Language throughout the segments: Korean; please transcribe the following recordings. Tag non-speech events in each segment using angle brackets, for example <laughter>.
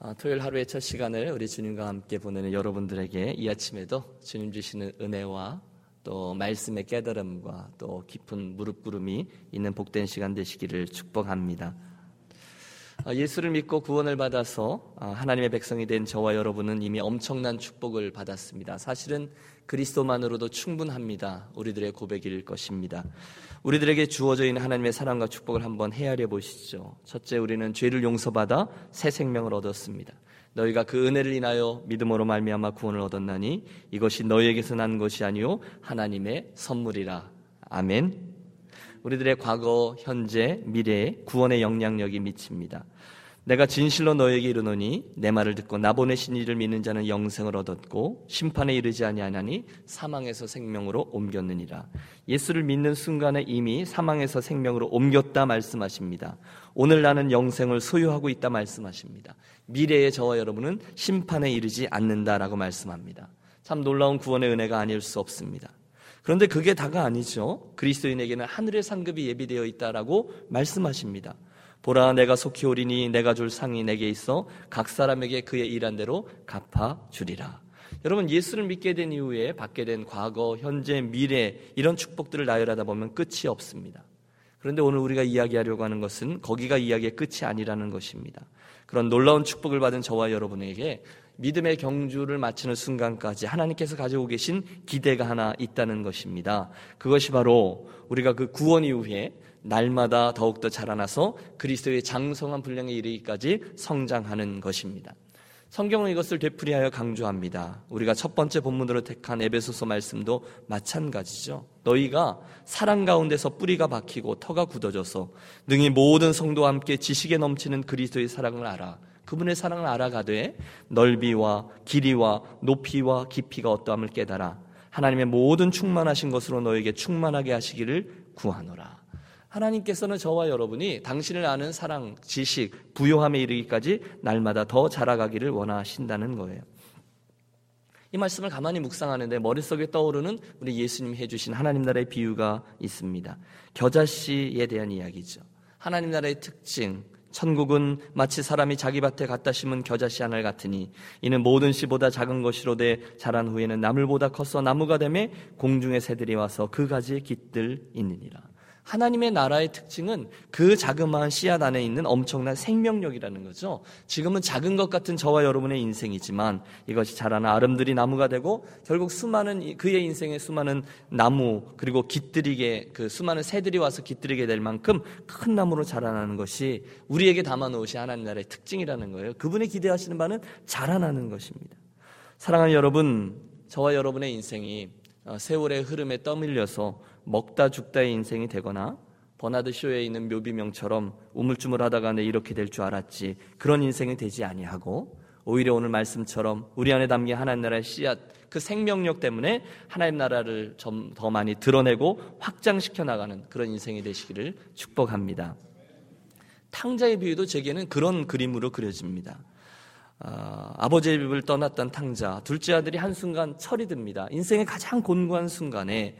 아, 토요일 하루의 첫 시간을 우리 주님과 함께 보내는 여러분들에게 이 아침에도 주님 주시는 은혜와 또 말씀의 깨달음과 또 깊은 무릎 꿇음이 있는 복된 시간 되시기를 축복합니다. 아, 예수를 믿고 구원을 받아서 아, 하나님의 백성이 된 저와 여러분은 이미 엄청난 축복을 받았습니다. 사실은 그리스도만으로도 충분합니다. 우리들의 고백일 것입니다. 우리들에게 주어져 있는 하나님의 사랑과 축복을 한번 헤아려 보시죠. 첫째, 우리는 죄를 용서받아 새 생명을 얻었습니다. 너희가 그 은혜를 인하여 믿음으로 말미암아 구원을 얻었나니 이것이 너희에게서 난 것이 아니요 하나님의 선물이라. 아멘. 우리들의 과거, 현재, 미래에 구원의 영향력이 미칩니다. 내가 진실로 너에게 이르노니 내 말을 듣고 나 보내신 이를 믿는 자는 영생을 얻었고 심판에 이르지 아니하나니 사망에서 생명으로 옮겼느니라. 예수를 믿는 순간에 이미 사망에서 생명으로 옮겼다 말씀하십니다. 오늘 나는 영생을 소유하고 있다 말씀하십니다. 미래의 저와 여러분은 심판에 이르지 않는다라고 말씀합니다. 참 놀라운 구원의 은혜가 아닐 수 없습니다. 그런데 그게 다가 아니죠. 그리스도인에게는 하늘의 상급이 예비되어 있다라고 말씀하십니다. 보라 내가 속히 오리니 내가 줄 상이 내게 있어 각 사람에게 그의 일한 대로 갚아 주리라. 여러분 예수를 믿게 된 이후에 받게 된 과거, 현재, 미래 이런 축복들을 나열하다 보면 끝이 없습니다. 그런데 오늘 우리가 이야기하려고 하는 것은 거기가 이야기의 끝이 아니라는 것입니다. 그런 놀라운 축복을 받은 저와 여러분에게 믿음의 경주를 마치는 순간까지 하나님께서 가지고 계신 기대가 하나 있다는 것입니다. 그것이 바로 우리가 그 구원 이후에 날마다 더욱더 자라나서 그리스도의 장성한 분량에 이르기까지 성장하는 것입니다. 성경은 이것을 되풀이하여 강조합니다. 우리가 첫 번째 본문으로 택한 에베소서 말씀도 마찬가지죠. 너희가 사랑 가운데서 뿌리가 박히고 터가 굳어져서 능히 모든 성도와 함께 지식에 넘치는 그리스도의 사랑을 알아. 그분의 사랑을 알아가되 넓이와 길이와 높이와 깊이가 어떠함을 깨달아 하나님의 모든 충만하신 것으로 너에게 충만하게 하시기를 구하노라. 하나님께서는 저와 여러분이 당신을 아는 사랑, 지식, 부요함에 이르기까지 날마다 더 자라가기를 원하신다는 거예요. 이 말씀을 가만히 묵상하는데 머릿속에 떠오르는 우리 예수님이 해주신 하나님 나라의 비유가 있습니다. 겨자씨에 대한 이야기죠. 하나님 나라의 특징, 천국은 마치 사람이 자기 밭에 갖다 심은 겨자씨 하나 같으니 이는 모든 씨보다 작은 것이로되 자란 후에는 나물보다 커서 나무가 되매 공중의 새들이 와서 그 가지에 깃들 있느니라. 하나님의 나라의 특징은 그 자그마한 씨앗 안에 있는 엄청난 생명력이라는 거죠. 지금은 작은 것 같은 저와 여러분의 인생이지만 이것이 자라나 아름드리 나무가 되고 결국 수많은 그의 인생에 수많은 나무 그리고 깃들이게 그 수많은 새들이 와서 깃들이게 될 만큼 큰 나무로 자라나는 것이 우리에게 담아 놓으신 하나님 나라의 특징이라는 거예요. 그분이 기대하시는 바는 자라나는 것입니다. 사랑하는 여러분, 저와 여러분의 인생이 어, 세월의 흐름에 떠밀려서 먹다 죽다의 인생이 되거나 버나드 쇼에 있는 묘비명처럼 우물쭈물하다가 내 이렇게 될 줄 알았지 그런 인생이 되지 아니하고 오히려 오늘 말씀처럼 우리 안에 담긴 하나님 나라의 씨앗 그 생명력 때문에 하나님 나라를 좀 더 많이 드러내고 확장시켜 나가는 그런 인생이 되시기를 축복합니다. 탕자의 비유도 제게는 그런 그림으로 그려집니다. 아, 아버지의 집을 떠났던 탕자 둘째 아들이 한순간 철이 듭니다. 인생의 가장 곤고한 순간에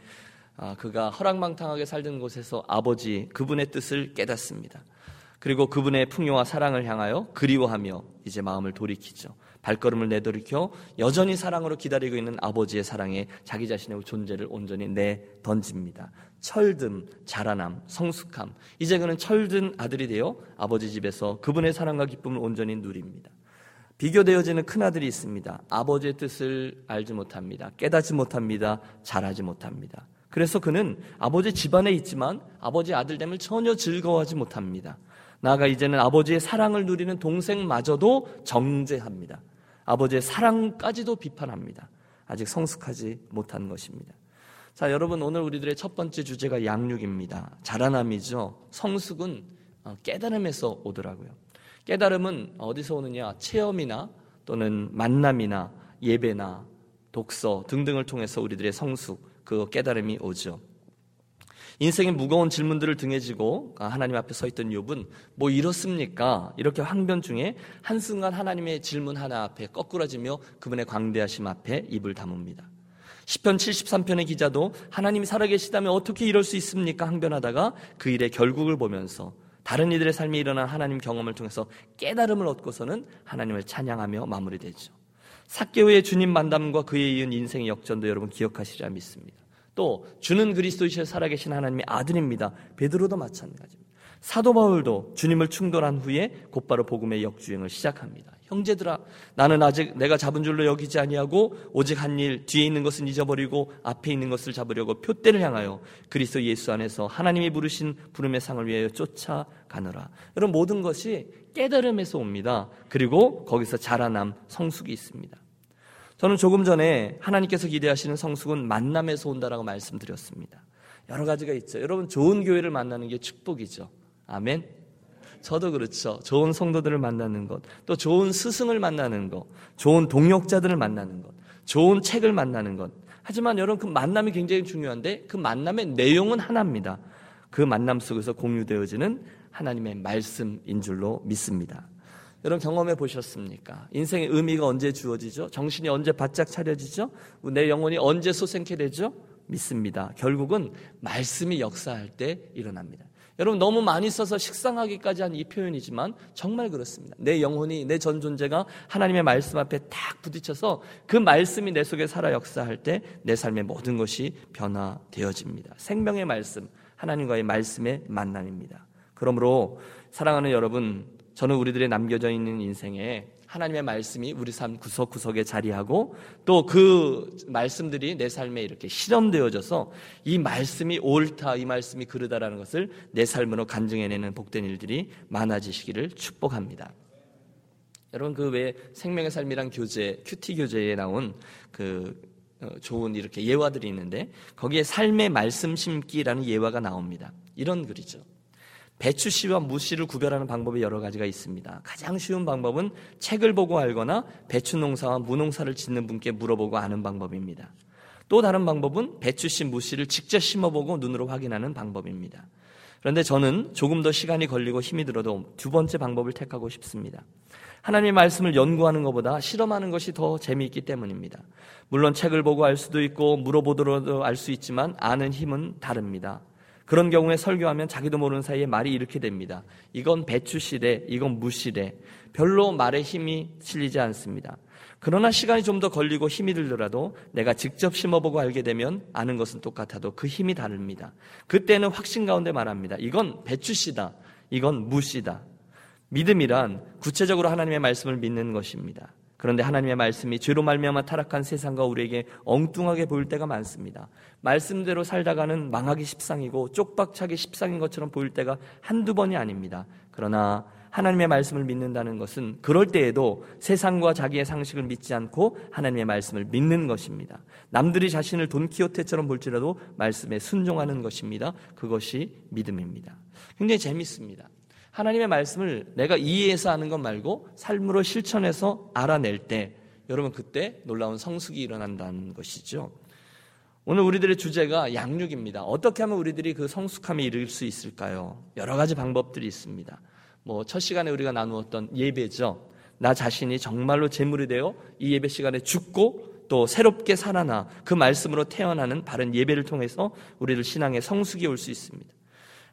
아, 그가 허랑방탕하게 살던 곳에서 아버지 그분의 뜻을 깨닫습니다. 그리고 그분의 풍요와 사랑을 향하여 그리워하며 이제 마음을 돌이키죠. 발걸음을 내돌이켜 여전히 사랑으로 기다리고 있는 아버지의 사랑에 자기 자신의 존재를 온전히 내 던집니다. 철듦, 자라남, 성숙함. 이제 그는 철든 아들이 되어 아버지 집에서 그분의 사랑과 기쁨을 온전히 누립니다. 비교되어지는 큰아들이 있습니다. 아버지의 뜻을 알지 못합니다. 깨닫지 못합니다. 잘하지 못합니다. 그래서 그는 아버지 집안에 있지만 아버지 아들됨을 전혀 즐거워하지 못합니다. 나아가 이제는 아버지의 사랑을 누리는 동생마저도 정죄합니다. 아버지의 사랑까지도 비판합니다. 아직 성숙하지 못한 것입니다. 자, 여러분 오늘 우리들의 첫 번째 주제가 양육입니다. 자라남이죠. 성숙은 어, 깨달음에서 오더라고요. 깨달음은 어디서 오느냐? 체험이나 또는 만남이나 예배나 독서 등등을 통해서 우리들의 성숙, 그 깨달음이 오죠. 인생의 무거운 질문들을 등에 지고 하나님 앞에 서 있던 욥은 뭐 이렇습니까? 이렇게 항변 중에 한순간 하나님의 질문 하나 앞에 거꾸러지며 그분의 광대하심 앞에 입을 다뭅니다. 10편 73편의 기자도 하나님이 살아계시다면 어떻게 이럴 수 있습니까? 항변하다가 그 일의 결국을 보면서 다른 이들의 삶에 일어난 하나님 경험을 통해서 깨달음을 얻고서는 하나님을 찬양하며 마무리되죠. 사개오의 주님 만남과 그에 이은 인생의 역전도 여러분 기억하시리라 믿습니다. 또 주는 그리스도이실 살아계신 하나님의 아들입니다. 베드로도 마찬가지입니다. 사도 바울도 주님을 충돌한 후에 곧바로 복음의 역주행을 시작합니다. 형제들아 나는 아직 내가 잡은 줄로 여기지 아니하고 오직 한 일 뒤에 있는 것은 잊어버리고 앞에 있는 것을 잡으려고 표대를 향하여 그리스도 예수 안에서 하나님이 부르신 부름의 상을 위하여 쫓아가느라 여러분 모든 것이 깨달음에서 옵니다. 그리고 거기서 자라남 성숙이 있습니다. 저는 조금 전에 하나님께서 기대하시는 성숙은 만남에서 온다라고 말씀드렸습니다. 여러 가지가 있죠. 여러분 좋은 교회를 만나는 게 축복이죠. 아멘. 저도 그렇죠. 좋은 성도들을 만나는 것, 또 좋은 스승을 만나는 것, 좋은 동역자들을 만나는 것, 좋은 책을 만나는 것. 하지만 여러분 그 만남이 굉장히 중요한데 그 만남의 내용은 하나입니다. 그 만남 속에서 공유되어지는 하나님의 말씀인 줄로 믿습니다. 여러분 경험해 보셨습니까? 인생의 의미가 언제 주어지죠? 정신이 언제 바짝 차려지죠? 내 영혼이 언제 솟생케 되죠? 믿습니다. 결국은 말씀이 역사할 때 일어납니다. 여러분 너무 많이 써서 식상하기까지 한 이 표현이지만 정말 그렇습니다. 내 영혼이 내 전 존재가 하나님의 말씀 앞에 딱 부딪혀서 그 말씀이 내 속에 살아 역사할 때 내 삶의 모든 것이 변화되어집니다. 생명의 말씀, 하나님과의 말씀의 만남입니다. 그러므로 사랑하는 여러분, 저는 우리들의 남겨져 있는 인생에 하나님의 말씀이 우리 삶 구석구석에 자리하고 또 그 말씀들이 내 삶에 이렇게 실험되어져서 이 말씀이 옳다, 이 말씀이 그르다라는 것을 내 삶으로 간증해내는 복된 일들이 많아지시기를 축복합니다. 여러분 그외 생명의 삶이란 교재, 큐티 교재에 나온 그 어, 좋은 이렇게 예화들이 있는데 거기에 삶의 말씀 심기라는 예화가 나옵니다. 이런 글이죠. 배추 씨와 무 씨를 구별하는 방법이 여러 가지가 있습니다. 가장 쉬운 방법은 책을 보고 알거나 배추 농사와 무 농사를 짓는 분께 물어보고 아는 방법입니다. 또 다른 방법은 배추 씨, 무 씨를 직접 심어보고 눈으로 확인하는 방법입니다. 그런데 저는 조금 더 시간이 걸리고 힘이 들어도 두 번째 방법을 택하고 싶습니다. 하나님의 말씀을 연구하는 것보다 실험하는 것이 더 재미있기 때문입니다. 물론 책을 보고 알 수도 있고 물어보더라도 알 수 있지만 아는 힘은 다릅니다. 그런 경우에 설교하면 자기도 모르는 사이에 말이 이렇게 됩니다. 이건 배추시대, 이건 무시대. 별로 말에 힘이 실리지 않습니다. 그러나 시간이 좀 더 걸리고 힘이 들더라도 내가 직접 심어보고 알게 되면 아는 것은 똑같아도 그 힘이 다릅니다. 그때는 확신 가운데 말합니다. 이건 배추시다. 이건 무시다. 믿음이란 구체적으로 하나님의 말씀을 믿는 것입니다. 그런데 하나님의 말씀이 죄로 말미암아 타락한 세상과 우리에게 엉뚱하게 보일 때가 많습니다. 말씀대로 살다가는 망하기 십상이고 쪽박차기 십상인 것처럼 보일 때가 한두 번이 아닙니다. 그러나 하나님의 말씀을 믿는다는 것은 그럴 때에도 세상과 자기의 상식을 믿지 않고 하나님의 말씀을 믿는 것입니다. 남들이 자신을 돈키호테처럼 볼지라도 말씀에 순종하는 것입니다. 그것이 믿음입니다. 굉장히 재밌습니다. 하나님의 말씀을 내가 이해해서 하는 것 말고 삶으로 실천해서 알아낼 때 여러분 그때 놀라운 성숙이 일어난다는 것이죠. 오늘 우리들의 주제가 양육입니다. 어떻게 하면 우리들이 그 성숙함에 이를 수 있을까요? 여러 가지 방법들이 있습니다. 뭐 첫 시간에 우리가 나누었던 예배죠. 나 자신이 정말로 제물이 되어 이 예배 시간에 죽고 또 새롭게 살아나 그 말씀으로 태어나는 바른 예배를 통해서 우리를 신앙의 성숙이 올 수 있습니다.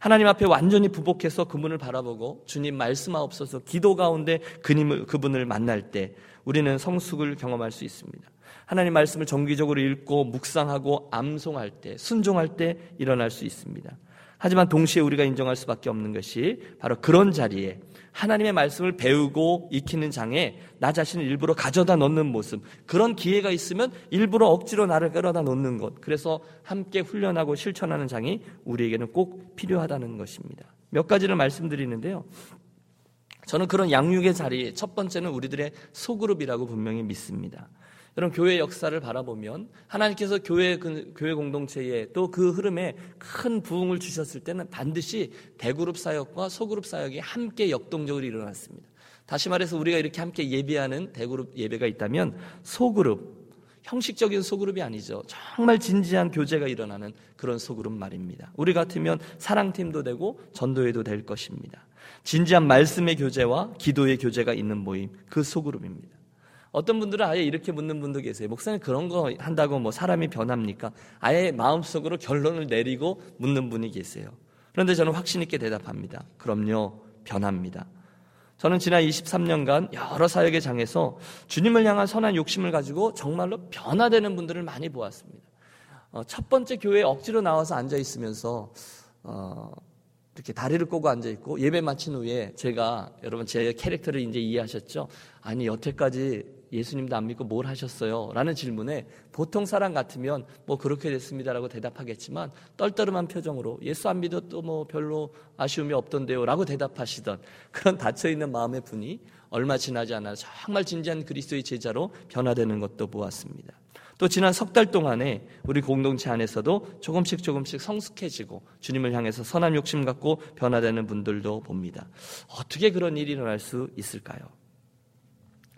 하나님 앞에 완전히 부복해서 그분을 바라보고 주님 말씀하옵소서 기도 가운데 그님을, 그분을 만날 때 우리는 성숙을 경험할 수 있습니다. 하나님 말씀을 정기적으로 읽고 묵상하고 암송할 때, 순종할 때 일어날 수 있습니다. 하지만 동시에 우리가 인정할 수밖에 없는 것이 바로 그런 자리에 하나님의 말씀을 배우고 익히는 장에 나 자신을 일부러 가져다 놓는 모습. 그런 기회가 있으면 일부러 억지로 나를 끌어다 놓는 것. 그래서 함께 훈련하고 실천하는 장이 우리에게는 꼭 필요하다는 것입니다. 몇 가지를 말씀드리는데요. 저는 그런 양육의 자리, 첫 번째는 우리들의 소그룹이라고 분명히 믿습니다. 여러분 교회 역사를 바라보면 하나님께서 교회 그, 교회 공동체에 또 그 흐름에 큰 부흥을 주셨을 때는 반드시 대그룹 사역과 소그룹 사역이 함께 역동적으로 일어났습니다. 다시 말해서 우리가 이렇게 함께 예배하는 대그룹 예배가 있다면 소그룹 형식적인 소그룹이 아니죠. 정말 진지한 교제가 일어나는 그런 소그룹 말입니다. 우리 같으면 사랑팀도 되고 전도회도 될 것입니다. 진지한 말씀의 교제와 기도의 교제가 있는 모임, 그 소그룹입니다. 어떤 분들은 아예 이렇게 묻는 분도 계세요. 목사님 그런 거 한다고 뭐 사람이 변합니까? 아예 마음속으로 결론을 내리고 묻는 분이 계세요. 그런데 저는 확신 있게 대답합니다. 그럼요, 변합니다. 저는 지난 23년간 여러 사역의 장에서 주님을 향한 선한 욕심을 가지고 정말로 변화되는 분들을 많이 보았습니다. 어, 첫 번째 교회에 억지로 나와서 앉아 있으면서 어, 이렇게 다리를 꼬고 앉아 있고 예배 마친 후에 제가 여러분 제 캐릭터를 이제 이해하셨죠? 아니 여태까지 예수님도 안 믿고 뭘 하셨어요? 라는 질문에 보통 사람 같으면 뭐 그렇게 됐습니다라고 대답하겠지만 떨떠름한 표정으로 예수 안 믿어도 뭐 별로 아쉬움이 없던데요 라고 대답하시던 그런 닫혀있는 마음의 분이 얼마 지나지 않아 정말 진지한 그리스도의 제자로 변화되는 것도 보았습니다. 또 지난 석 달 동안에 우리 공동체 안에서도 조금씩 조금씩 성숙해지고 주님을 향해서 선한 욕심 갖고 변화되는 분들도 봅니다. 어떻게 그런 일이 일어날 수 있을까요?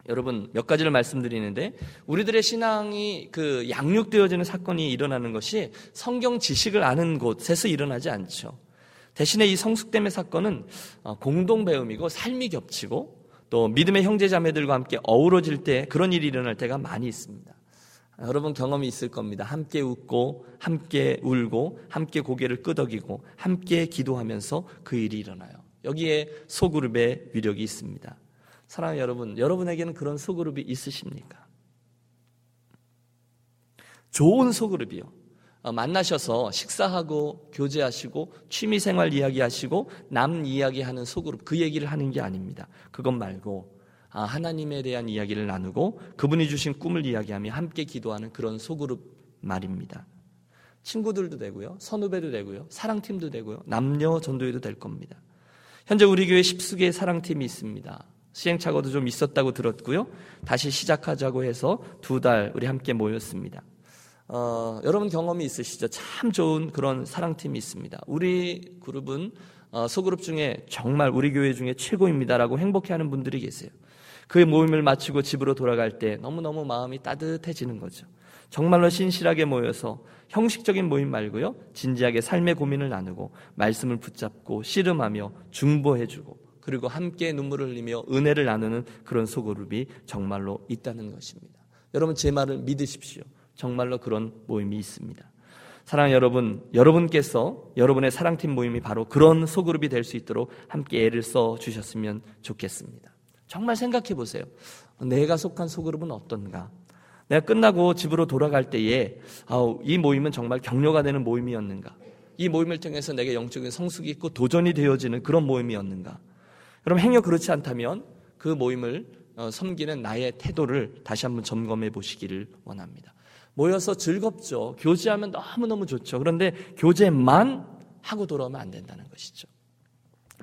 여러분 몇 가지를 말씀드리는데 우리들의 신앙이 그 양육되어지는 사건이 일어나는 것이 성경 지식을 아는 곳에서 일어나지 않죠. 대신에 이 성숙됨의 사건은 어, 공동 배움이고 삶이 겹치고 또 믿음의 형제 자매들과 함께 어우러질 때 그런 일이 일어날 때가 많이 있습니다. 여러분 경험이 있을 겁니다. 함께 웃고, 함께 울고, 함께 고개를 끄덕이고, 함께 기도하면서 그 일이 일어나요. 여기에 소그룹의 위력이 있습니다. 사랑하는 여러분, 여러분에게는 그런 소그룹이 있으십니까? 좋은 소그룹이요. 어, 만나셔서 식사하고 교제하시고 취미생활 이야기하시고 남 이야기하는 소그룹 그 얘기를 하는 게 아닙니다. 그것 말고 아, 하나님에 대한 이야기를 나누고 그분이 주신 꿈을 이야기하며 함께 기도하는 그런 소그룹 말입니다. 친구들도 되고요. 선후배도 되고요. 사랑팀도 되고요. 남녀 전도회도 될 겁니다. 현재 우리 교회 10수개의 사랑팀이 있습니다. 시행착오도 좀 있었다고 들었고요. 다시 시작하자고 해서 두 달 우리 함께 모였습니다. 어, 여러분 경험이 있으시죠? 참 좋은 그런 사랑팀이 있습니다. 우리 그룹은 어, 소그룹 중에 정말 우리 교회 중에 최고입니다라고 행복해하는 분들이 계세요. 그 모임을 마치고 집으로 돌아갈 때 너무너무 마음이 따뜻해지는 거죠. 정말로 신실하게 모여서 형식적인 모임 말고요. 진지하게 삶의 고민을 나누고 말씀을 붙잡고 씨름하며 중보해주고 그리고 함께 눈물을 흘리며 은혜를 나누는 그런 소그룹이 정말로 있다는 것입니다. 여러분 제 말을 믿으십시오. 정말로 그런 모임이 있습니다. 사랑 여러분, 여러분께서 여러분의 사랑팀 모임이 바로 그런 소그룹이 될 수 있도록 함께 애를 써 주셨으면 좋겠습니다. 정말 생각해 보세요. 내가 속한 소그룹은 어떤가? 내가 끝나고 집으로 돌아갈 때에 아우, 이 모임은 정말 격려가 되는 모임이었는가? 이 모임을 통해서 내게 영적인 성숙이 있고 도전이 되어지는 그런 모임이었는가? 그럼 행여 그렇지 않다면 그 모임을 어, 섬기는 나의 태도를 다시 한번 점검해 보시기를 원합니다. 모여서 즐겁죠. 교제하면 너무너무 좋죠. 그런데 교제만 하고 돌아오면 안 된다는 것이죠.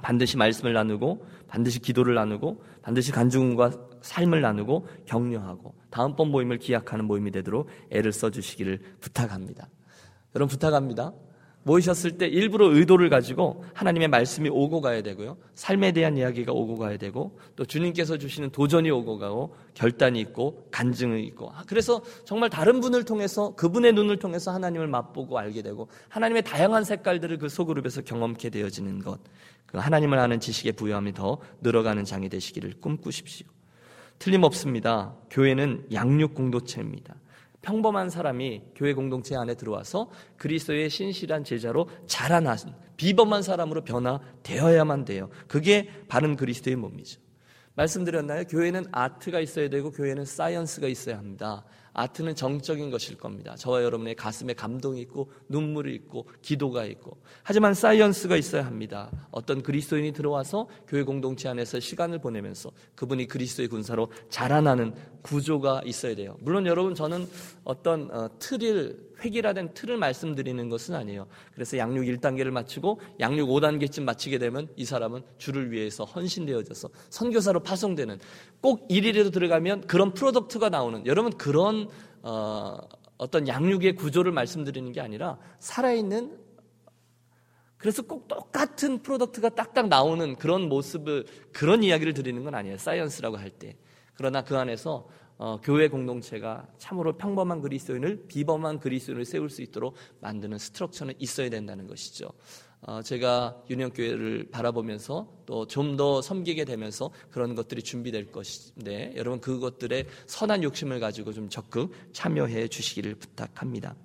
반드시 말씀을 나누고 반드시 기도를 나누고 반드시 간증과 삶을 나누고 격려하고 다음번 모임을 기약하는 모임이 되도록 애를 써주시기를 부탁합니다. 여러분 부탁합니다. 모이셨을 때 일부러 의도를 가지고 하나님의 말씀이 오고 가야 되고요. 삶에 대한 이야기가 오고 가야 되고 또 주님께서 주시는 도전이 오고 가고 결단이 있고 간증이 있고 아, 그래서 정말 다른 분을 통해서 그분의 눈을 통해서 하나님을 맛보고 알게 되고 하나님의 다양한 색깔들을 그 소그룹에서 경험케 되어지는 것. 그 하나님을 아는 지식의 부여함이 더 늘어가는 장이 되시기를 꿈꾸십시오. 틀림없습니다. 교회는 양육 공동체입니다. 평범한 사람이 교회 공동체 안에 들어와서 그리스도의 신실한 제자로 자라난 비범한 사람으로 변화되어야만 돼요. 그게 바른 그리스도의 몸이죠. 말씀드렸나요? 교회는 아트가 있어야 되고 교회는 사이언스가 있어야 합니다. 아트는 정적인 것일 겁니다. 저와 여러분의 가슴에 감동이 있고 눈물이 있고 기도가 있고 하지만 사이언스가 있어야 합니다. 어떤 그리스도인이 들어와서 교회 공동체 안에서 시간을 보내면서 그분이 그리스도의 군사로 자라나는 구조가 있어야 돼요. 물론 여러분 저는 어떤 어, 틀을 획일화된 틀을 말씀드리는 것은 아니에요. 그래서 양육 1단계를 마치고 양육 5단계쯤 마치게 되면 이 사람은 주를 위해서 헌신되어져서 선교사로 파송되는 꼭 일일에도 들어가면 그런 product가 나오는 여러분 그런 어, 어떤 양육의 구조를 말씀드리는 게 아니라 살아있는 그래서 꼭 똑같은 product가 딱딱 나오는 그런 모습을 그런 이야기를 드리는 건 아니에요. science라고 할 때. 그러나 그 안에서 어, 교회 공동체가 참으로 평범한 그리스도인을 비범한 그리스도인을 세울 수 있도록 만드는 structure는 있어야 된다는 것이죠. 어, 제가 유년교회를 바라보면서 또 좀 더 섬기게 되면서 그런 것들이 준비될 것인데 여러분 그것들의 선한 욕심을 가지고 좀 적극 참여해 주시기를 부탁합니다.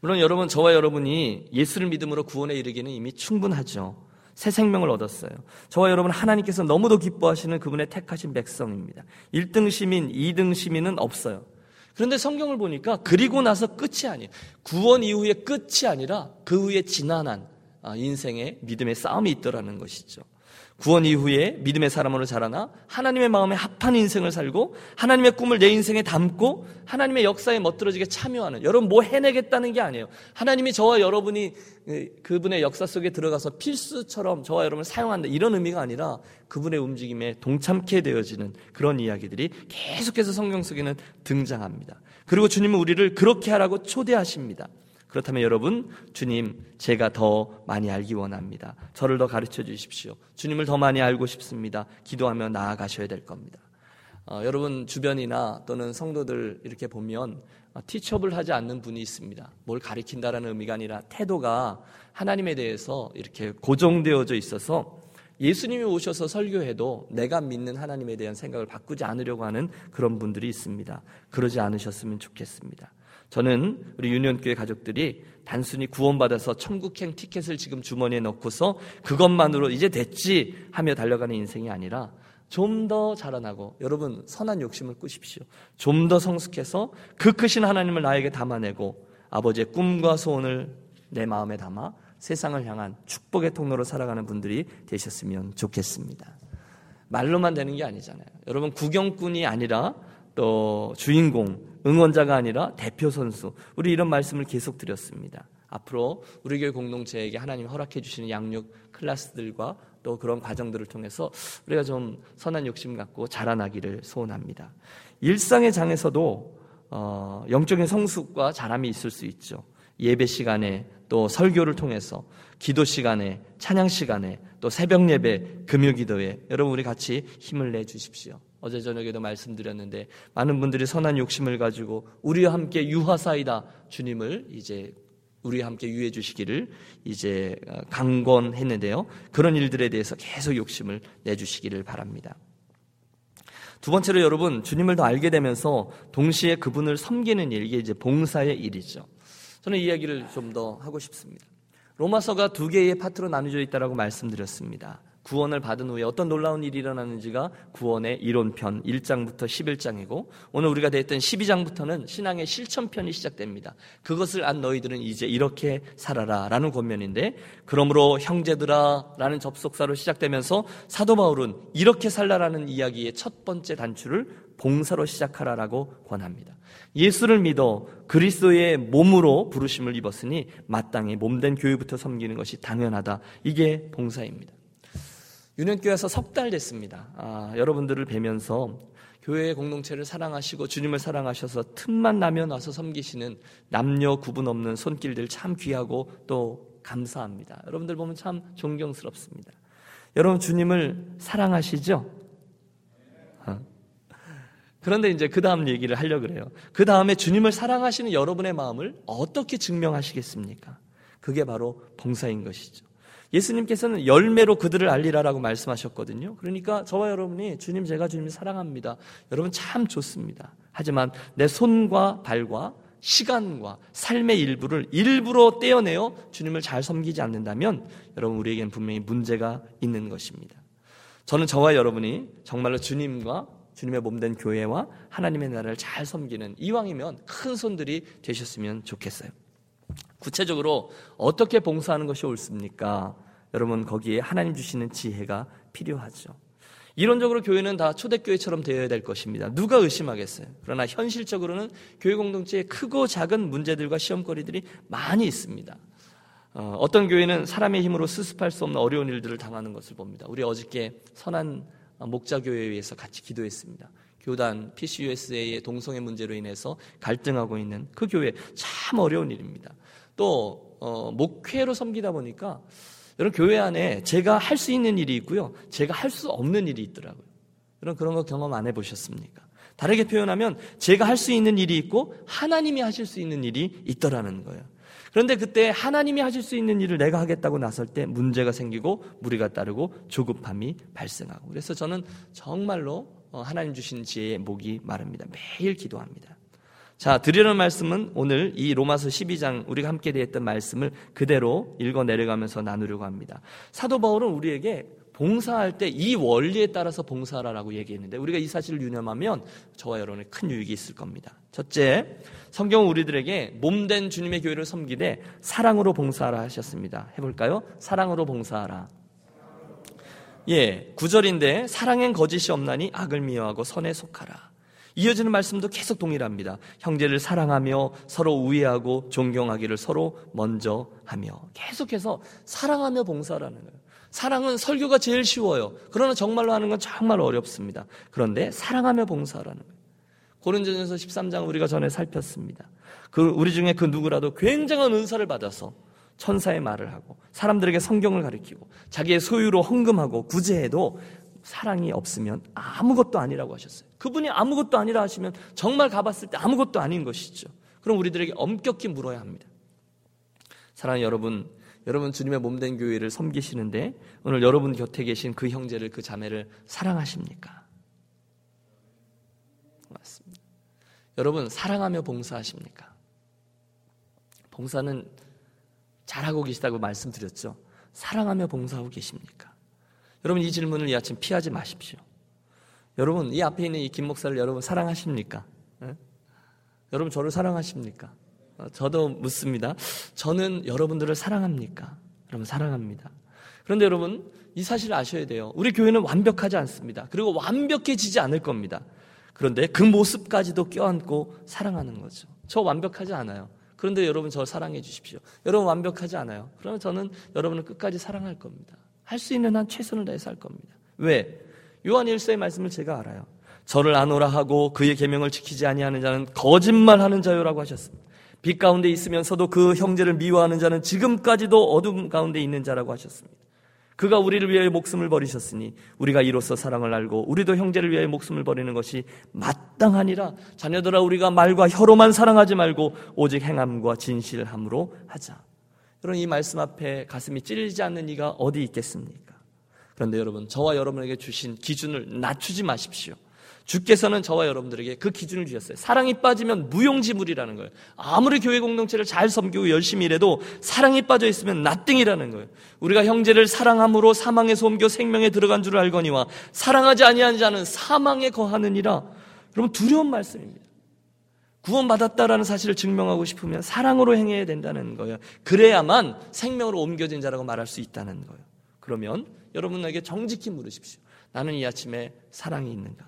물론 여러분 저와 여러분이 예수를 믿음으로 구원에 이르기는 이미 충분하죠. 새 생명을 얻었어요. 저와 여러분 하나님께서 너무도 기뻐하시는 그분의 택하신 백성입니다. 1등 시민, 2등 시민은 없어요. 그런데 성경을 보니까 그리고 나서 끝이 아니에요. 구원 이후의 끝이 아니라 그 후에 지난한 아, 인생의 믿음의 싸움이 있더라는 것이죠. 구원 이후에 믿음의 사람으로 자라나 하나님의 마음에 합한 인생을 살고 하나님의 꿈을 내 인생에 담고 하나님의 역사에 멋들어지게 참여하는 여러분 뭐 해내겠다는 게 아니에요. 하나님이 저와 여러분이 그분의 역사 속에 들어가서 필수처럼 저와 여러분을 사용한다 이런 의미가 아니라 그분의 움직임에 동참케 되어지는 그런 이야기들이 계속해서 성경 속에는 등장합니다. 그리고 주님은 우리를 그렇게 하라고 초대하십니다. 그렇다면 여러분, 주님, 제가 더 많이 알기 원합니다. 저를 더 가르쳐 주십시오. 주님을 더 많이 알고 싶습니다. 기도하며 나아가셔야 될 겁니다. 어, 여러분 주변이나 또는 성도들 이렇게 보면 어, 티처블 하지 않는 분이 있습니다. 뭘 가리킨다라는 의미가 아니라 태도가 하나님에 대해서 이렇게 고정되어져 있어서 예수님이 오셔서 설교해도 내가 믿는 하나님에 대한 생각을 바꾸지 않으려고 하는 그런 분들이 있습니다. 그러지 않으셨으면 좋겠습니다. 저는 우리 유년교회 가족들이 단순히 구원받아서 천국행 티켓을 지금 주머니에 넣고서 그것만으로 이제 됐지 하며 달려가는 인생이 아니라 좀 더 자라나고 여러분 선한 욕심을 꾸십시오. 좀 더 성숙해서 그 크신 하나님을 나에게 담아내고 아버지의 꿈과 소원을 내 마음에 담아 세상을 향한 축복의 통로로 살아가는 분들이 되셨으면 좋겠습니다. 말로만 되는 게 아니잖아요. 여러분 구경꾼이 아니라 또 주인공, 응원자가 아니라 대표 선수. 우리 이런 말씀을 계속 드렸습니다. 앞으로 우리 교회 공동체에게 하나님 허락해 주시는 양육 클래스들과 또 그런 과정들을 통해서 우리가 좀 선한 욕심 갖고 자라나기를 소원합니다. 일상의 장에서도 어, 영적인 성숙과 자람이 있을 수 있죠. 예배 시간에 또 설교를 통해서 기도 시간에 찬양 시간에 또 새벽 예배 금요 기도에 여러분 우리 같이 힘을 내 주십시오. 어제 저녁에도 말씀드렸는데 많은 분들이 선한 욕심을 가지고 우리와 함께 유하사이다 주님을 이제 우리와 함께 유해 주시기를 이제 어, 강권했는데요. 그런 일들에 대해서 계속 욕심을 내 주시기를 바랍니다. 두 번째로 여러분 주님을 더 알게 되면서 동시에 그분을 섬기는 일 이게 이제 봉사의 일이죠. 저는 이 이야기를 좀 더 하고 싶습니다. 로마서가 두 개의 파트로 나누어져 있다라고 말씀드렸습니다. 구원을 받은 후에 어떤 놀라운 일이 일어나는지가 구원의 이론편 1장부터 11장이고 오늘 우리가 대했던 12장부터는 신앙의 실천편이 시작됩니다. 그것을 안 너희들은 이제 이렇게 살아라 라는 권면인데 그러므로 형제들아 라는 접속사로 시작되면서 사도 바울은 이렇게 살라라는 이야기의 첫 번째 단추를 봉사로 시작하라라고 권합니다. 예수를 믿어 그리스도의 몸으로 부르심을 입었으니 마땅히 몸된 교회부터 섬기는 것이 당연하다. 이게 봉사입니다. 유년교회에서 석 달 됐습니다. 아, 여러분들을 뵈면서 교회 공동체를 사랑하시고 주님을 사랑하셔서 틈만 나면 와서 섬기시는 남녀 구분 없는 손길들 참 귀하고 또 감사합니다. 여러분들 보면 참 존경스럽습니다. 여러분 주님을 사랑하시죠? 어. 그런데 이제 그 다음 얘기를 하려고 그래요. 그 다음에 주님을 사랑하시는 여러분의 마음을 어떻게 증명하시겠습니까? 그게 바로 봉사인 것이죠. 예수님께서는 열매로 그들을 알리라라고 말씀하셨거든요. 그러니까 저와 여러분이 주님 제가 주님 사랑합니다. 여러분 참 좋습니다. 하지만 내 손과 발과 시간과 삶의 일부를 일부러 떼어내어 주님을 잘 섬기지 않는다면 여러분 우리에겐 분명히 문제가 있는 것입니다. 저는 저와 여러분이 정말로 주님과 주님의 몸된 교회와 하나님의 나라를 잘 섬기는 이왕이면 큰 손들이 되셨으면 좋겠어요. 구체적으로 어떻게 봉사하는 것이 옳습니까? 여러분 거기에 하나님 주시는 지혜가 필요하죠. 이론적으로 교회는 다 초대교회처럼 되어야 될 것입니다. 누가 의심하겠어요? 그러나 현실적으로는 교회 공동체에 크고 작은 문제들과 시험거리들이 많이 있습니다. 어, 떤 교회는 사람의 힘으로 수습할 수 없는 어려운 일들을 당하는 것을 봅니다. 우리 어저께 선한 목자교회에 의해서 같이 기도했습니다. 교단 PCUSA의 동성애 문제로 인해서 갈등하고 있는 그 교회 참 어려운 일입니다. 또 어, 목회로 섬기다 보니까 여러분 교회 안에 제가 할 수 있는 일이 있고요. 제가 할 수 없는 일이 있더라고요. 여러분 그런 거 경험 안 해보셨습니까? 다르게 표현하면 제가 할 수 있는 일이 있고 하나님이 하실 수 있는 일이 있더라는 거예요. 그런데 그때 하나님이 하실 수 있는 일을 내가 하겠다고 나설 때 문제가 생기고 무리가 따르고 조급함이 발생하고 그래서 저는 정말로 어, 하나님 주신 지혜의 목이 마릅니다. 매일 기도합니다. 자, 드리는 말씀은 오늘 이 로마서 12장 우리가 함께 대했던 말씀을 그대로 읽어 내려가면서 나누려고 합니다. 사도 바울은 우리에게 봉사할 때 이 원리에 따라서 봉사하라고 얘기했는데 우리가 이 사실을 유념하면 저와 여러분의 큰 유익이 있을 겁니다. 첫째, 성경은 우리들에게 몸된 주님의 교회를 섬기되 사랑으로 봉사하라 하셨습니다. 해볼까요? 사랑으로 봉사하라. 예, 구절인데 사랑엔 거짓이 없나니 악을 미워하고 선에 속하라. 이어지는 말씀도 계속 동일합니다. 형제를 사랑하며 서로 우애하고 존경하기를 서로 먼저 하며 계속해서 사랑하며 봉사라는 거예요. 사랑은 설교가 제일 쉬워요. 그러나 정말로 하는 건 정말 어렵습니다. 그런데 사랑하며 봉사라는 거예요. 고린도전서 13장 우리가 전에 살폈습니다. 그 우리 중에 그 누구라도 굉장한 은사를 받아서 천사의 말을 하고 사람들에게 성경을 가르치고 자기의 소유로 헌금하고 구제해도 사랑이 없으면 아무것도 아니라고 하셨어요. 그분이 아무것도 아니라 하시면 정말 가봤을 때 아무것도 아닌 것이죠. 그럼 우리들에게 엄격히 물어야 합니다. 사랑하는 여러분, 여러분 주님의 몸된 교회를 섬기시는데 오늘 여러분 곁에 계신 그 형제를 그 자매를 사랑하십니까? 맞습니다. 여러분 사랑하며 봉사하십니까? 봉사는 잘하고 계시다고 말씀드렸죠. 사랑하며 봉사하고 계십니까? 여러분 이 질문을 이 아침 피하지 마십시오. 여러분 이 앞에 있는 이 김 목사를 여러분 사랑하십니까? 네? 여러분 저를 사랑하십니까? 어, 저도 묻습니다. 저는 여러분들을 사랑합니까? 여러분 사랑합니다. 그런데 여러분 이 사실을 아셔야 돼요. 우리 교회는 완벽하지 않습니다. 그리고 완벽해지지 않을 겁니다. 그런데 그 모습까지도 껴안고 사랑하는 거죠. 저 완벽하지 않아요. 그런데 여러분 저 사랑해 주십시오. 여러분 완벽하지 않아요. 그러면 저는 여러분을 끝까지 사랑할 겁니다. 할 수 있는 한 최선을 다해서 할 겁니다. 왜? 요한 1서의 말씀을 제가 알아요. 저를 아노라 하고 그의 계명을 지키지 아니하는 자는 거짓말하는 자요라고 하셨습니다. 빛 가운데 있으면서도 그 형제를 미워하는 자는 지금까지도 어둠 가운데 있는 자라고 하셨습니다. 그가 우리를 위하여 목숨을 버리셨으니 우리가 이로써 사랑을 알고 우리도 형제를 위하여 목숨을 버리는 것이 마땅하니라 자녀들아 우리가 말과 혀로만 사랑하지 말고 오직 행함과 진실함으로 하자. 여러분 이 말씀 앞에 가슴이 찔리지 않는 이가 어디 있겠습니까? 그런데 여러분 저와 여러분에게 주신 기준을 낮추지 마십시오. 주께서는 저와 여러분들에게 그 기준을 주셨어요. 사랑이 빠지면 무용지물이라는 거예요. 아무리 교회 공동체를 잘 섬기고 열심히 일해도 사랑이 빠져 있으면 나띵이라는 거예요. 우리가 형제를 사랑함으로 사망에서 옮겨 생명에 들어간 줄을 알거니와 사랑하지 아니한 자는 사망에 거하느니라. 여러분 두려운 말씀입니다. 구원받았다라는 사실을 증명하고 싶으면 사랑으로 행해야 된다는 거예요. 그래야만 생명으로 옮겨진 자라고 말할 수 있다는 거예요. 그러면 여러분에게 정직히 물으십시오. 나는 이 아침에 사랑이 있는가?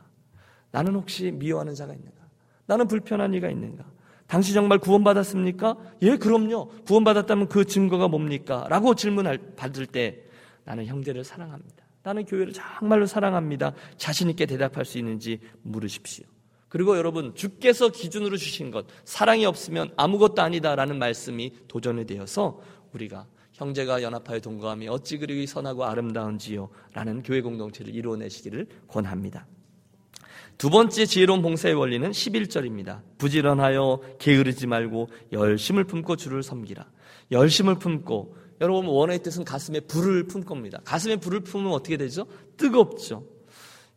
나는 혹시 미워하는 자가 있는가? 나는 불편한 이가 있는가? 당시 정말 구원받았습니까? 예, 그럼요. 구원받았다면 그 증거가 뭡니까? 라고 질문을 받을 때 나는 형제를 사랑합니다. 나는 교회를 정말로 사랑합니다. 자신있게 대답할 수 있는지 물으십시오. 그리고 여러분, 주께서 기준으로 주신 것, 사랑이 없으면 아무것도 아니다라는 말씀이 도전이 되어서 우리가 형제가 연합하여 동거함이 어찌 그리 선하고 아름다운지요. 라는 교회 공동체를 이루어내시기를 권합니다. 두 번째 지혜로운 봉사의 원리는 11절입니다. 부지런하여 게으르지 말고 열심을 품고 주를 섬기라. 열심을 품고 여러분 원어의 뜻은 가슴에 불을 품 겁니다. 가슴에 불을 품으면 어떻게 되죠? 뜨겁죠.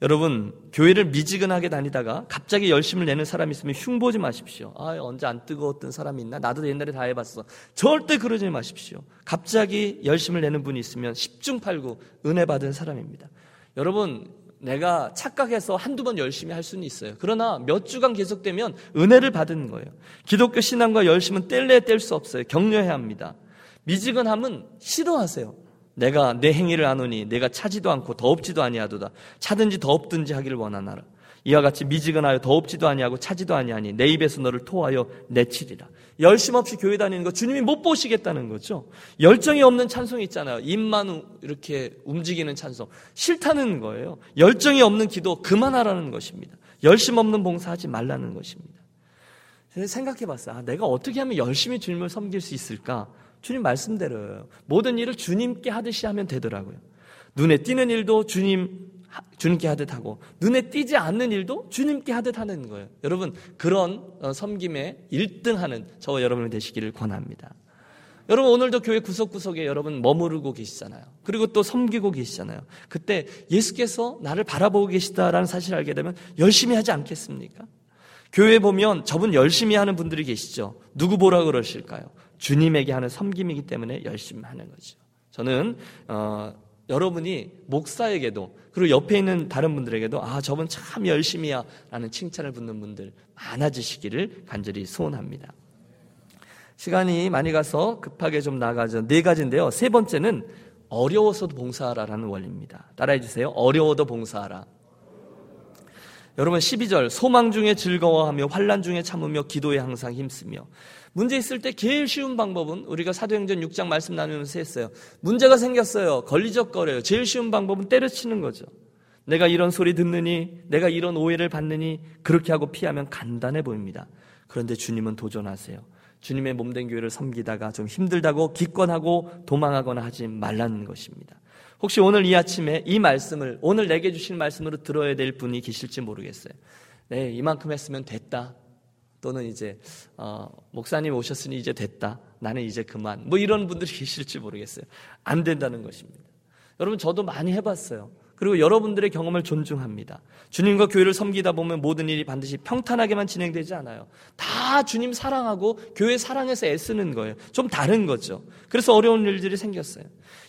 여러분 교회를 미지근하게 다니다가 갑자기 열심을 내는 사람이 있으면 흉보지 마십시오. 아 언제 안 뜨거웠던 사람이 있나? 나도 옛날에 다 해봤어. 절대 그러지 마십시오. 갑자기 열심을 내는 분이 있으면 10중 8구 은혜 받은 사람입니다. 여러분 내가 착각해서 한두 번 열심히 할 수는 있어요. 그러나 몇 주간 계속되면 은혜를 받은 거예요. 기독교 신앙과 열심은 뗄래 뗄수 없어요. 격려해야 합니다. 미지근함은 싫어하세요. 내가 내 행위를 아노니 내가 차지도 않고 더없지도 아니하도다. 차든지 더없든지 하기를 원하나라. 이와 같이 미지근하여 더없지도 아니하고 차지도 아니하니 내 입에서 너를 토하여 내치리라. 열심 없이 교회 다니는 거 주님이 못 보시겠다는 거죠. 열정이 없는 찬송이 있잖아요. 입만 이렇게 움직이는 찬송. 싫다는 거예요. 열정이 없는 기도 그만하라는 것입니다. 열심 없는 봉사하지 말라는 것입니다. 생각해 봤어요. 아, 내가 어떻게 하면 열심히 주님을 섬길 수 있을까? 주님 말씀대로요. 모든 일을 주님께 하듯이 하면 되더라고요. 눈에 띄는 일도 주님 주님께 하듯 하고 눈에 띄지 않는 일도 주님께 하듯 하는 거예요. 여러분 그런 어, 섬김에 1등하는 저와 여러분이 되시기를 권합니다. 여러분 오늘도 교회 구석구석에 여러분 머무르고 계시잖아요. 그리고 또 섬기고 계시잖아요. 그때 예수께서 나를 바라보고 계시다라는 사실을 알게 되면 열심히 하지 않겠습니까? 교회 보면 저분 열심히 하는 분들이 계시죠. 누구 보라 그러실까요? 주님에게 하는 섬김이기 때문에 열심히 하는 거죠. 저는 어, 여러분이 목사에게도 그리고 옆에 있는 다른 분들에게도 아 저분 참 열심히야 라는 칭찬을 듣는 분들 많아지시기를 간절히 소원합니다. 시간이 많이 가서 급하게 좀 나가죠. 네 가지인데요. 세 번째는 어려워서도 봉사하라라는 원리입니다. 따라해 주세요. 어려워도 봉사하라. 여러분 12절 소망 중에 즐거워하며 환란 중에 참으며 기도에 항상 힘쓰며 문제 있을 때 제일 쉬운 방법은 우리가 사도행전 6장 말씀 나누면서 했어요. 문제가 생겼어요. 걸리적거려요. 제일 쉬운 방법은 때려치는 거죠. 내가 이런 소리 듣느니 내가 이런 오해를 받느니 그렇게 하고 피하면 간단해 보입니다. 그런데 주님은 도전하세요. 주님의 몸된 교회를 섬기다가 좀 힘들다고 기권하고 도망하거나 하지 말라는 것입니다. 혹시 오늘 이 아침에 이 말씀을 오늘 내게 주신 말씀으로 들어야 될 분이 계실지 모르겠어요. 네, 이만큼 했으면 됐다. 또는 이제 어, 목사님 오셨으니 이제 됐다. 나는 이제 그만. 뭐 이런 분들이 <laughs> 계실지 모르겠어요. 안 된다는 것입니다. 여러분 저도 많이 해봤어요. 그리고 여러분들의 경험을 존중합니다. 주님과 교회를 섬기다 보면 모든 일이 반드시 평탄하게만 진행되지 않아요. 다 주님 사랑하고 교회 사랑해서 애쓰는 거예요. 좀 다른 거죠. 그래서 어려운 일들이 생겼어요.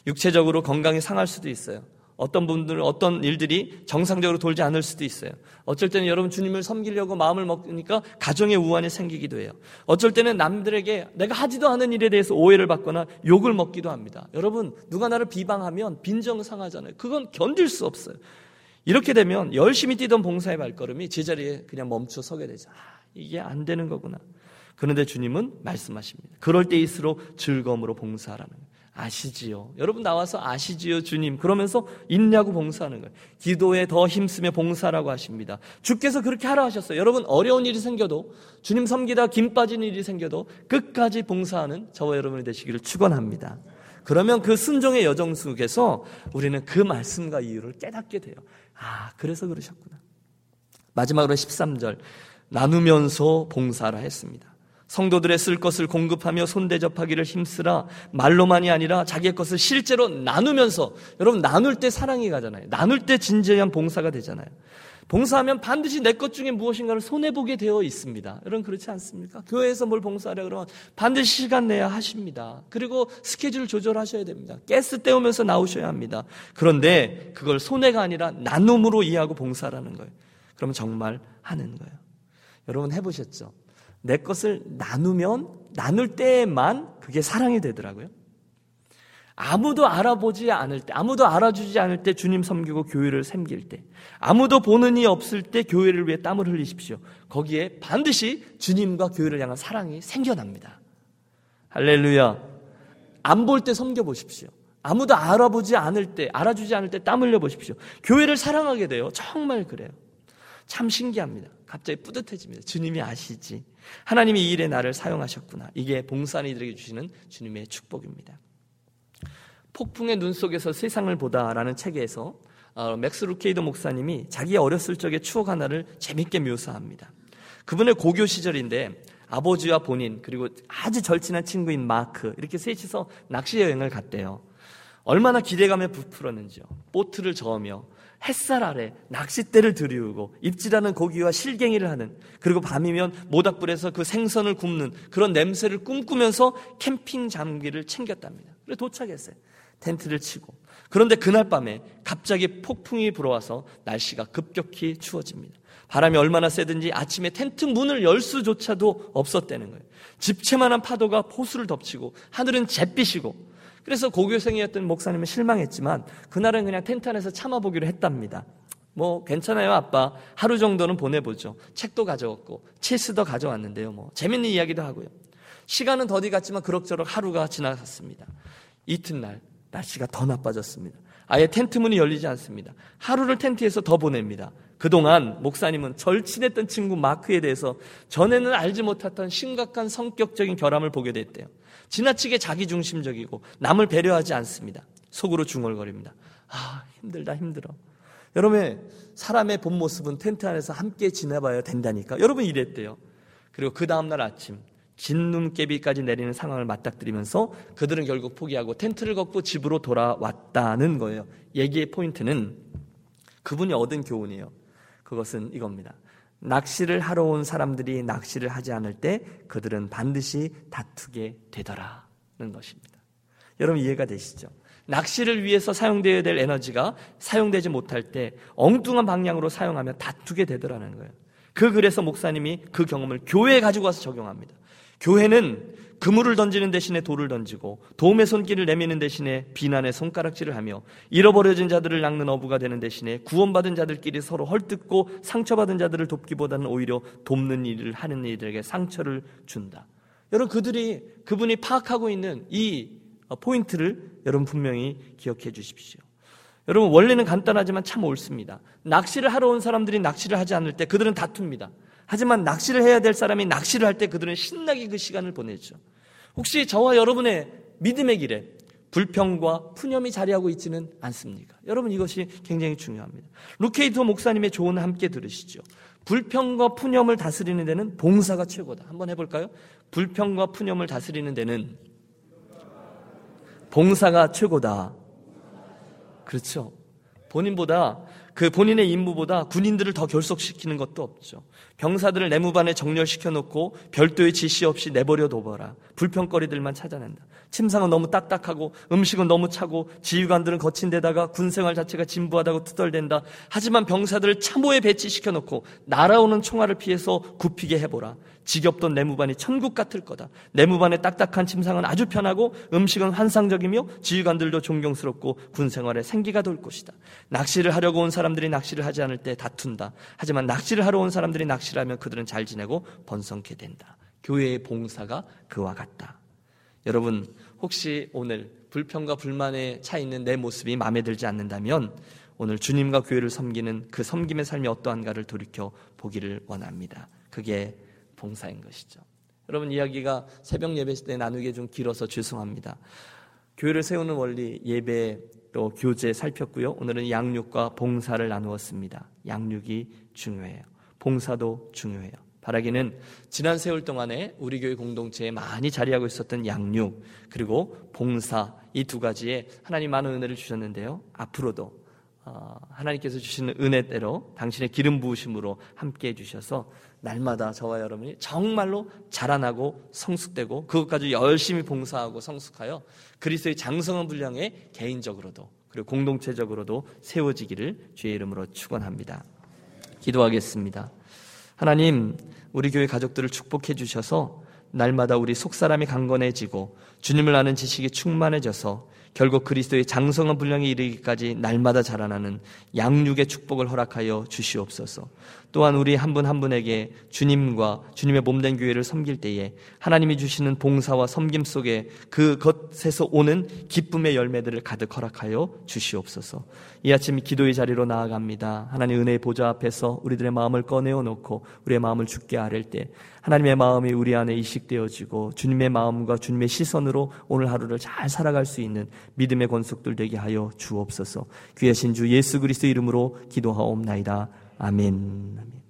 육체적으로 건강이 상할 수도 있어요. 어떤 분들은 어떤 일들이 정상적으로 돌지 않을 수도 있어요. 어쩔 때는 여러분 주님을 섬기려고 마음을 먹으니까 가정의 우환이 생기기도 해요. 어쩔 때는 남들에게 내가 하지도 않은 일에 대해서 오해를 받거나 욕을 먹기도 합니다. 여러분 누가 나를 비방하면 빈정 상하잖아요. 그건 견딜 수 없어요. 이렇게 되면 열심히 뛰던 봉사의 발걸음이 제자리에 그냥 멈춰 서게 되죠. 아, 이게 안 되는 거구나. 그런데 주님은 말씀하십니다. 그럴 때일수록 즐거움으로 봉사하라는 거예요. 아시지요. 여러분 나와서 아시지요, 주님. 그러면서 있냐고 봉사하는 거예요. 기도에 더 힘쓰며 봉사라고 하십니다. 주께서 그렇게 하라 하셨어요. 여러분 어려운 일이 생겨도 주님 섬기다 김 빠진 일이 생겨도 끝까지 봉사하는 저와 여러분이 되시기를 축원합니다. 그러면 그 순종의 여정 속에서 우리는 그 말씀과 이유를 깨닫게 돼요. 아, 그래서 그러셨구나. 마지막으로 13절 나누면서 봉사라 했습니다. 성도들의 쓸 것을 공급하며 손대접하기를 힘쓰라 말로만이 아니라 자기의 것을 실제로 나누면서 여러분 나눌 때 사랑이 가잖아요. 나눌 때 진지한 봉사가 되잖아요. 봉사하면 반드시 내 것 중에 무엇인가를 손해보게 되어 있습니다. 여러분 그렇지 않습니까? 교회에서 뭘 봉사하려 그러면 반드시 시간 내야 하십니다. 그리고 스케줄 조절하셔야 됩니다. 가스 때우면서 나오셔야 합니다. 그런데 그걸 손해가 아니라 나눔으로 이해하고 봉사라는 거예요. 그러면 정말 하는 거예요. 여러분 해보셨죠? 내 것을 나누면 나눌 때만 그게 사랑이 되더라고요. 아무도 알아보지 않을 때, 아무도 알아주지 않을 때 주님 섬기고 교회를 섬길 때, 아무도 보는 이 없을 때 교회를 위해 땀을 흘리십시오. 거기에 반드시 주님과 교회를 향한 사랑이 생겨납니다. 할렐루야. 안 볼 때 섬겨 보십시오. 아무도 알아보지 않을 때, 알아주지 않을 때 땀 흘려 보십시오. 교회를 사랑하게 돼요. 정말 그래요. 참 신기합니다. 갑자기 뿌듯해집니다. 주님이 아시지. 하나님이 이 일에 나를 사용하셨구나. 이게 봉사한 이들에게 주시는 주님의 축복입니다. 폭풍의 눈 속에서 세상을 보다라는 책에서 어, 맥스 루케이도 목사님이 자기 어렸을 적의 추억 하나를 재밌게 묘사합니다. 그분의 고교 시절인데 아버지와 본인 그리고 아주 절친한 친구인 마크 이렇게 셋이서 낚시 여행을 갔대요. 얼마나 기대감에 부풀었는지요. 보트를 저으며 햇살 아래 낚싯대를 드리우고 입질하는 고기와 실갱이를 하는 그리고 밤이면 모닥불에서 그 생선을 굽는 그런 냄새를 꿈꾸면서 캠핑 장비를 챙겼답니다. 그래 도착했어요. 텐트를 치고 그런데 그날 밤에 갑자기 폭풍이 불어와서 날씨가 급격히 추워집니다. 바람이 얼마나 세든지 아침에 텐트 문을 열 수조차도 없었다는 거예요. 집채만한 파도가 포수를 덮치고 하늘은 잿빛이고 그래서 고교생이었던 목사님은 실망했지만 그날은 그냥 텐트 안에서 참아보기로 했답니다. 뭐 괜찮아요 아빠. 하루 정도는 보내보죠. 책도 가져왔고 체스도 가져왔는데요 뭐. 재밌는 이야기도 하고요. 시간은 더디 갔지만 그럭저럭 하루가 지나갔습니다. 이튿날 날씨가 더 나빠졌습니다. 아예 텐트 문이 열리지 않습니다. 하루를 텐트에서 더 보냅니다 그동안 목사님은 절친했던 친구 마크에 대해서 전에는 알지 못했던 심각한 성격적인 결함을 보게 됐대요 지나치게 자기중심적이고 남을 배려하지 않습니다. 속으로 중얼거립니다. 아, 힘들다, 힘들어. 여러분, 사람의 본 모습은 텐트 안에서 함께 지내봐야 된다니까. 여러분 이랬대요. 그리고 그 다음날 아침, 진눈깨비까지 내리는 상황을 맞닥뜨리면서 그들은 결국 포기하고 텐트를 걷고 집으로 돌아왔다는 거예요. 얘기의 포인트는 그분이 얻은 교훈이에요. 그것은 이겁니다. 낚시를 하러 온 사람들이 낚시를 하지 않을 때 그들은 반드시 다투게 되더라는 것입니다. 여러분 이해가 되시죠? 낚시를 위해서 사용되어야 될 에너지가 사용되지 못할 때 엉뚱한 방향으로 사용하면 다투게 되더라는 거예요. 그 글에서 목사님이 그 경험을 교회에 가지고 와서 적용합니다. 교회는 그물을 던지는 대신에 돌을 던지고 도움의 손길을 내미는 대신에 비난의 손가락질을 하며 잃어버려진 자들을 낚는 어부가 되는 대신에 구원받은 자들끼리 서로 헐뜯고 상처받은 자들을 돕기보다는 오히려 돕는 일을 하는 이들에게 상처를 준다. 여러분 그들이 그분이 파악하고 있는 이 포인트를 여러분 분명히 기억해 주십시오. 여러분 원래는 간단하지만 참 옳습니다. 낚시를 하러 온 사람들이 낚시를 하지 않을 때 그들은 다툽니다. 하지만 낚시를 해야 될 사람이 낚시를 할 때 그들은 신나게 그 시간을 보내죠. 혹시 저와 여러분의 믿음의 길에 불평과 푸념이 자리하고 있지는 않습니까? 여러분 이것이 굉장히 중요합니다. 루케이토 목사님의 조언을 함께 들으시죠. 불평과 푸념을 다스리는 데는 봉사가 최고다. 한번 해볼까요? 불평과 푸념을 다스리는 데는 봉사가 최고다. 그렇죠. 본인보다 그 본인의 임무보다 군인들을 더 결속시키는 것도 없죠. 병사들을 내무반에 정렬시켜 놓고 별도의 지시 없이 내버려 둬봐라. 불평거리들만 찾아낸다. 침상은 너무 딱딱하고 음식은 너무 차고 지휘관들은 거친 데다가 군 생활 자체가 진부하다고 투덜댄다. 하지만 병사들을 참호에 배치시켜 놓고 날아오는 총알을 피해서 굽히게 해보라. 지겹던 내무반이 천국 같을 거다. 내무반의 딱딱한 침상은 아주 편하고 음식은 환상적이며 지휘관들도 존경스럽고 군 생활에 생기가 돌 것이다. 낚시를 하려고 온 사람들이 낚시를 하지 않을 때 다툰다. 하지만 낚시를 하러 온 사람들이 낚시를 하면 그들은 잘 지내고 번성케 된다. 교회의 봉사가 그와 같다. 여러분, 혹시 오늘 불평과 불만에 차 있는 내 모습이 마음에 들지 않는다면 오늘 주님과 교회를 섬기는 그 섬김의 삶이 어떠한가를 돌이켜 보기를 원합니다. 그게 봉사인 것이죠. 여러분 이야기가 새벽 예배 때 나누기 좀 길어서 죄송합니다. 교회를 세우는 원리 예배 또 교제 살폈고요. 오늘은 양육과 봉사를 나누었습니다. 양육이 중요해요. 봉사도 중요해요. 바라기는 지난 세월 동안에 우리 교회 공동체에 많이 자리하고 있었던 양육 그리고 봉사 이 두 가지에 하나님 많은 은혜를 주셨는데요. 앞으로도 어, 하나님께서 주시는 은혜대로 당신의 기름 부으심으로 함께 해주셔서 날마다 저와 여러분이 정말로 자라나고 성숙되고 그것까지 열심히 봉사하고 성숙하여 그리스도의 장성한 분량에 개인적으로도 그리고 공동체적으로도 세워지기를 주의 이름으로 축원합니다. 기도하겠습니다. 하나님, 우리 교회 가족들을 축복해 주셔서 날마다 우리 속사람이 강건해지고 주님을 아는 지식이 충만해져서 결국 그리스도의 장성한 분량에 이르기까지 날마다 자라나는 양육의 축복을 허락하여 주시옵소서. 또한 우리 한 분한 한 분에게 주님과 주님의 몸된 교회를 섬길 때에 하나님이 주시는 봉사와 섬김 속에 그것에서 오는 기쁨의 열매들을 가득 허락하여 주시옵소서. 이 아침 기도의 자리로 나아갑니다. 하나님 은혜의 보좌 앞에서 우리들의 마음을 꺼내어 놓고 우리의 마음을 죽게 아랠 때 하나님의 마음이 우리 안에 이식되어지고 주님의 마음과 주님의 시선으로 오늘 하루를 잘 살아갈 수 있는 믿음의 권속들 되게 하여 주옵소서. 귀하신 주 예수 그리스도 이름으로 기도하옵나이다. 아멘.